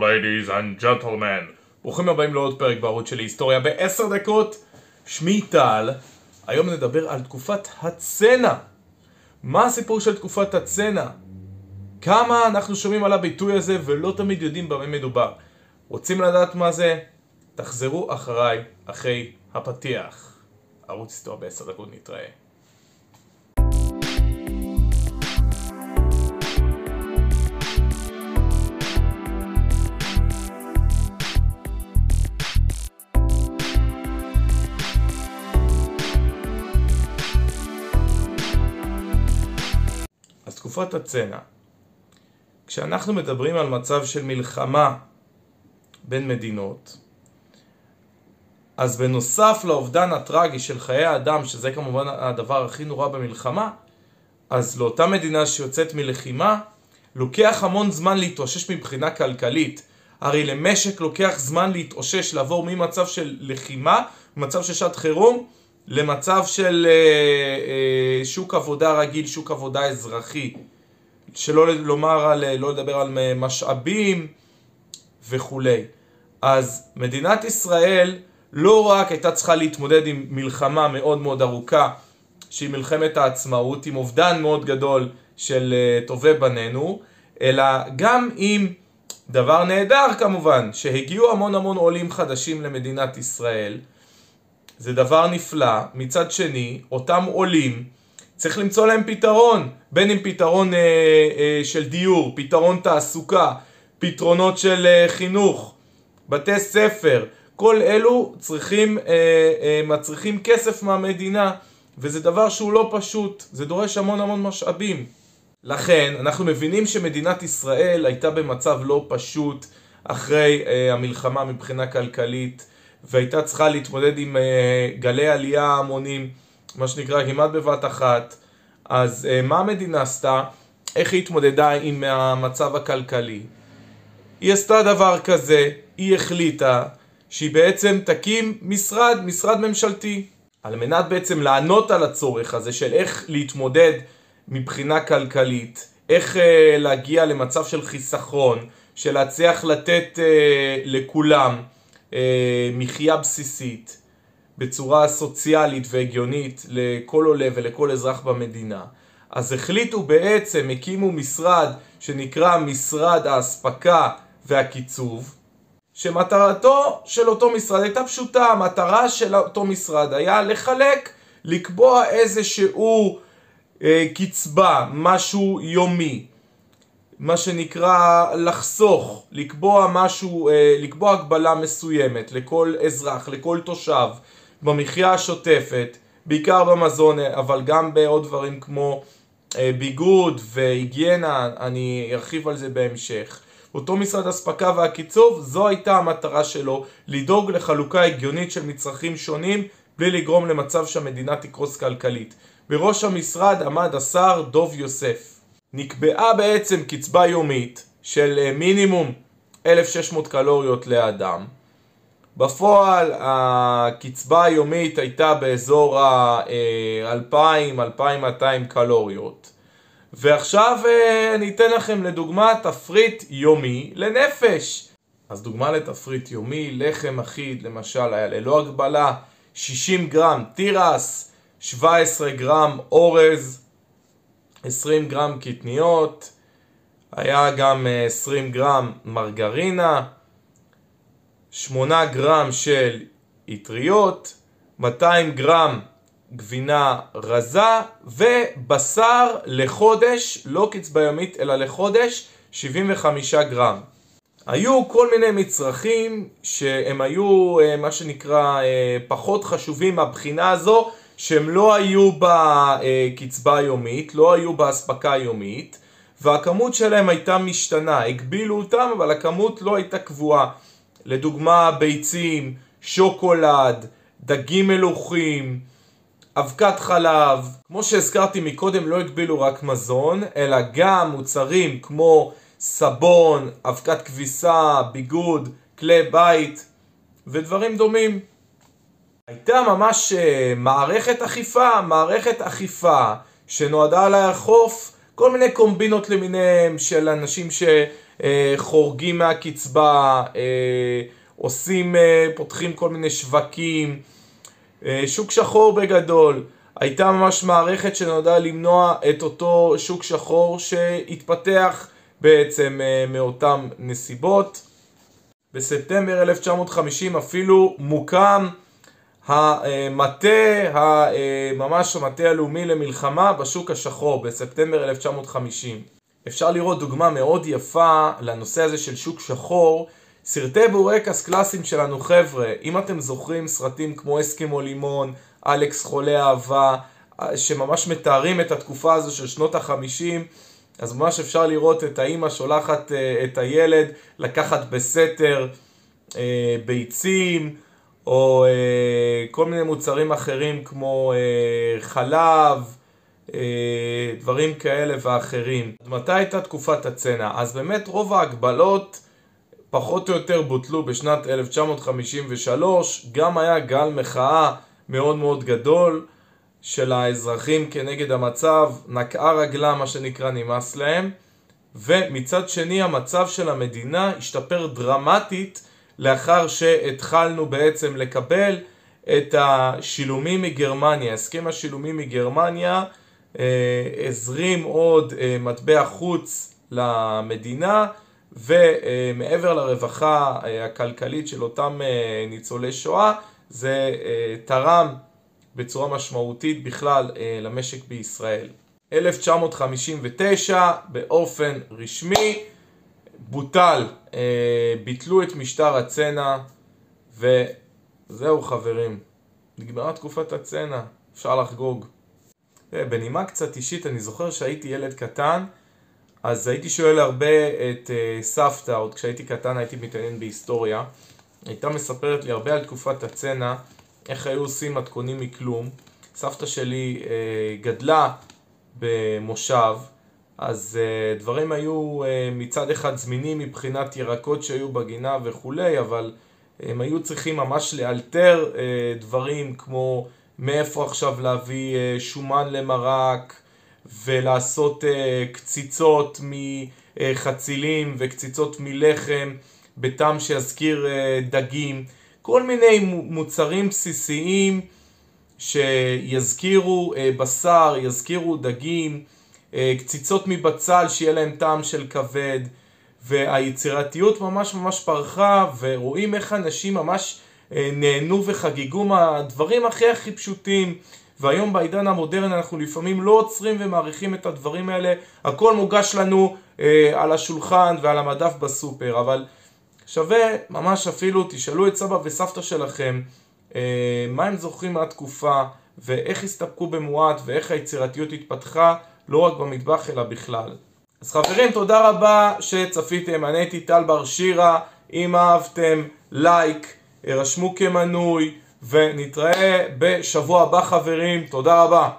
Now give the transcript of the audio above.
Ladies and gentlemen, ברוכים הבאים לעוד פרק בערוץ של היסטוריה בעשר דקות. שמי טל, היום נדבר על תקופת הצנע. מה הסיפור של תקופת הצנע? כמה אנחנו שומעים על הביטוי הזה ולא תמיד יודעים במה מדובר. רוצים לדעת מה זה? תחזרו אחריי, אחרי הפתיח. ערוץ היסטוריה בעשר דקות נתראה. תקופת הצנע. כשאנחנו מדברים על מצב של מלחמה בין מדינות, אז בנוסף לאובדן הטרגי של חיי אדם, שזה כמובן הדבר הכי נורא במלחמה, אז לאותה מדינה שיוצאת מלחימה, לוקח המון זמן להתאושש מבחינה כלכלית. הרי למשק לוקח זמן להתאושש, לעבור ממצב של לחימה, מצב של שעת חירום, למצב של אה, אה, שוק עבודה רגיל, שוק עבודה אזרחי. שלא לומר על, לא לדבר על משאבים וכולי. אז מדינת ישראל לא רק הייתה צריכה להתמודד עם מלחמה מאוד מאוד ארוכה, שהיא מלחמת העצמאות, עם אובדן מאוד גדול של טובי בנינו, אלא גם עם דבר נהדר כמובן, שהגיעו המון המון עולים חדשים למדינת ישראל. זה דבר נפלא. מצד שני, אותם עולים, צריך למצוא להם פתרון, בין אם פתרון אה, אה, של דיור, פתרון תעסוקה, פתרונות של אה, חינוך, בתי ספר, כל אלו צריכים, אה, אה, מצריכים כסף מהמדינה, וזה דבר שהוא לא פשוט, זה דורש המון המון משאבים. לכן, אנחנו מבינים שמדינת ישראל הייתה במצב לא פשוט אחרי אה, המלחמה מבחינה כלכלית, והייתה צריכה להתמודד עם אה, גלי עלייה המונים, מה שנקרא כמעט בבת אחת. אז אה, מה המדינה עשתה? איך היא התמודדה עם המצב הכלכלי? היא עשתה דבר כזה, היא החליטה שהיא בעצם תקים משרד, משרד ממשלתי, על מנת בעצם לענות על הצורך הזה של איך להתמודד מבחינה כלכלית, איך אה, להגיע למצב של חיסכון, של להצליח לתת אה, לכולם אה, מחיה בסיסית בצורה סוציאלית והגיונית לכל עולה ולכל אזרח במדינה. אז החליטו בעצם, הקימו משרד שנקרא משרד האספקה והקיצוב, שמטרתו של אותו משרד הייתה פשוטה, המטרה של אותו משרד היה לחלק, לקבוע איזשהו אה, קצבה, משהו יומי, מה שנקרא לחסוך, לקבוע משהו, אה, לקבוע הגבלה מסוימת לכל אזרח, לכל תושב במחיה השוטפת, בעיקר במזון, אבל גם בעוד דברים כמו אה, ביגוד והיגיינה, אני ארחיב על זה בהמשך. אותו משרד אספקה והקיצוב, זו הייתה המטרה שלו, לדאוג לחלוקה הגיונית של מצרכים שונים בלי לגרום למצב שהמדינה תקרוס כלכלית. בראש המשרד עמד השר דוב יוסף. נקבעה בעצם קצבה יומית של מינימום 1,600 קלוריות לאדם. בפועל הקצבה היומית הייתה באזור ה-2,000-2,200 קלוריות. ועכשיו אני אתן לכם לדוגמה תפריט יומי לנפש. אז דוגמה לתפריט יומי, לחם אחיד למשל היה ללא הגבלה 60 גרם תירס, 17 גרם אורז, 20 גרם קטניות, היה גם 20 גרם מרגרינה, 8 גרם של אטריות, 200 גרם גבינה רזה ובשר לחודש, לא קצבה יומית אלא לחודש, 75 גרם. היו כל מיני מצרכים שהם היו מה שנקרא פחות חשובים מהבחינה הזו שהם לא היו בקצבה יומית, לא היו באספקה יומית והכמות שלהם הייתה משתנה, הגבילו אותם אבל הכמות לא הייתה קבועה. לדוגמה ביצים, שוקולד, דגים מלוכים, אבקת חלב. כמו שהזכרתי מקודם לא הגבילו רק מזון אלא גם מוצרים כמו סבון, אבקת כביסה, ביגוד, כלי בית ודברים דומים הייתה ממש מערכת אכיפה, מערכת אכיפה שנועדה לאכוף כל מיני קומבינות למיניהם של אנשים אה, חורגים מהקצבה, אה, עושים, פותחים כל מיני שווקים, שוק שחור בגדול. הייתה ממש מערכת שנועדה למנוע את אותו שוק שחור שהתפתח בעצם מאותן נסיבות. בספטמבר 1950 אפילו מוקם המטה, ממש המטה הלאומי למלחמה בשוק השחור בספטמבר 1950. אפשר לראות דוגמה מאוד יפה לנושא הזה של שוק שחור, סרטי בורקס קלאסיים שלנו חבר'ה, אם אתם זוכרים סרטים כמו אסקימו לימון, אלכס חולה אהבה, שממש מתארים את התקופה הזו של שנות החמישים, אז ממש אפשר לראות את האימא שולחת אה, את הילד לקחת בסתר אה, ביצים, או אה, כל מיני מוצרים אחרים כמו אה, חלב, אה, דברים כאלה ואחרים. מתי הייתה תקופת הצנע? אז באמת רוב ההגבלות פחות או יותר בוטלו בשנת 1953, גם היה גל מחאה מאוד מאוד גדול של האזרחים כנגד המצב, נקעה רגלה מה שנקרא נמאס להם, ומצד שני המצב של המדינה השתפר דרמטית לאחר שהתחלנו בעצם לקבל את השילומים מגרמניה, הסכם השילומים מגרמניה אה, הזרים עוד אה, מטבע חוץ למדינה ומעבר לרווחה אה, הכלכלית של אותם ניצולי שואה זה תרם בצורה משמעותית בכלל למשק בישראל. 1959 באופן רשמי בוטל, אה, ביטלו את משטר הצנע וזהו חברים, נגמרה תקופת הצנע, אפשר לחגוג. אה, בנימה קצת אישית, אני זוכר שהייתי ילד קטן, אז הייתי שואל הרבה את אה, סבתא, עוד כשהייתי קטן הייתי מתעניין בהיסטוריה, הייתה מספרת לי הרבה על תקופת הצנע, איך היו עושים מתכונים מכלום. סבתא שלי אה, גדלה במושב, אז uh, דברים היו uh, מצד אחד זמינים מבחינת ירקות שהיו בגינה וכולי, אבל הם היו צריכים ממש לאלתר uh, דברים כמו מאיפה עכשיו להביא uh, שומן למרק ולעשות uh, קציצות מחצילים וקציצות מלחם בטעם שיזכיר uh, דגים, כל מיני מוצרים בסיסיים שיזכירו uh, בשר, יזכירו דגים. אה, קציצות מבצל שיהיה להם טעם של כבד. והיצירתיות ממש ממש פרחה ורואים איך אנשים ממש אה, נהנו וחגיגו מהדברים הכי הכי פשוטים. והיום בעידן המודרני אנחנו לפעמים לא עוצרים ומעריכים את הדברים האלה. הכל מוגש לנו אה, על השולחן ועל המדף בסופר אבל שווה ממש אפילו תשאלו את סבא וסבתא שלכם אה, מה הם זוכרים מהתקופה ואיך הסתפקו במועט ואיך היצירתיות התפתחה לא רק במטבח אלא בכלל. אז חברים, תודה רבה שצפיתם, אני הייתי טל בר שירה, אם אהבתם, לייק, רשמו כמנוי, ונתראה בשבוע הבא חברים, תודה רבה.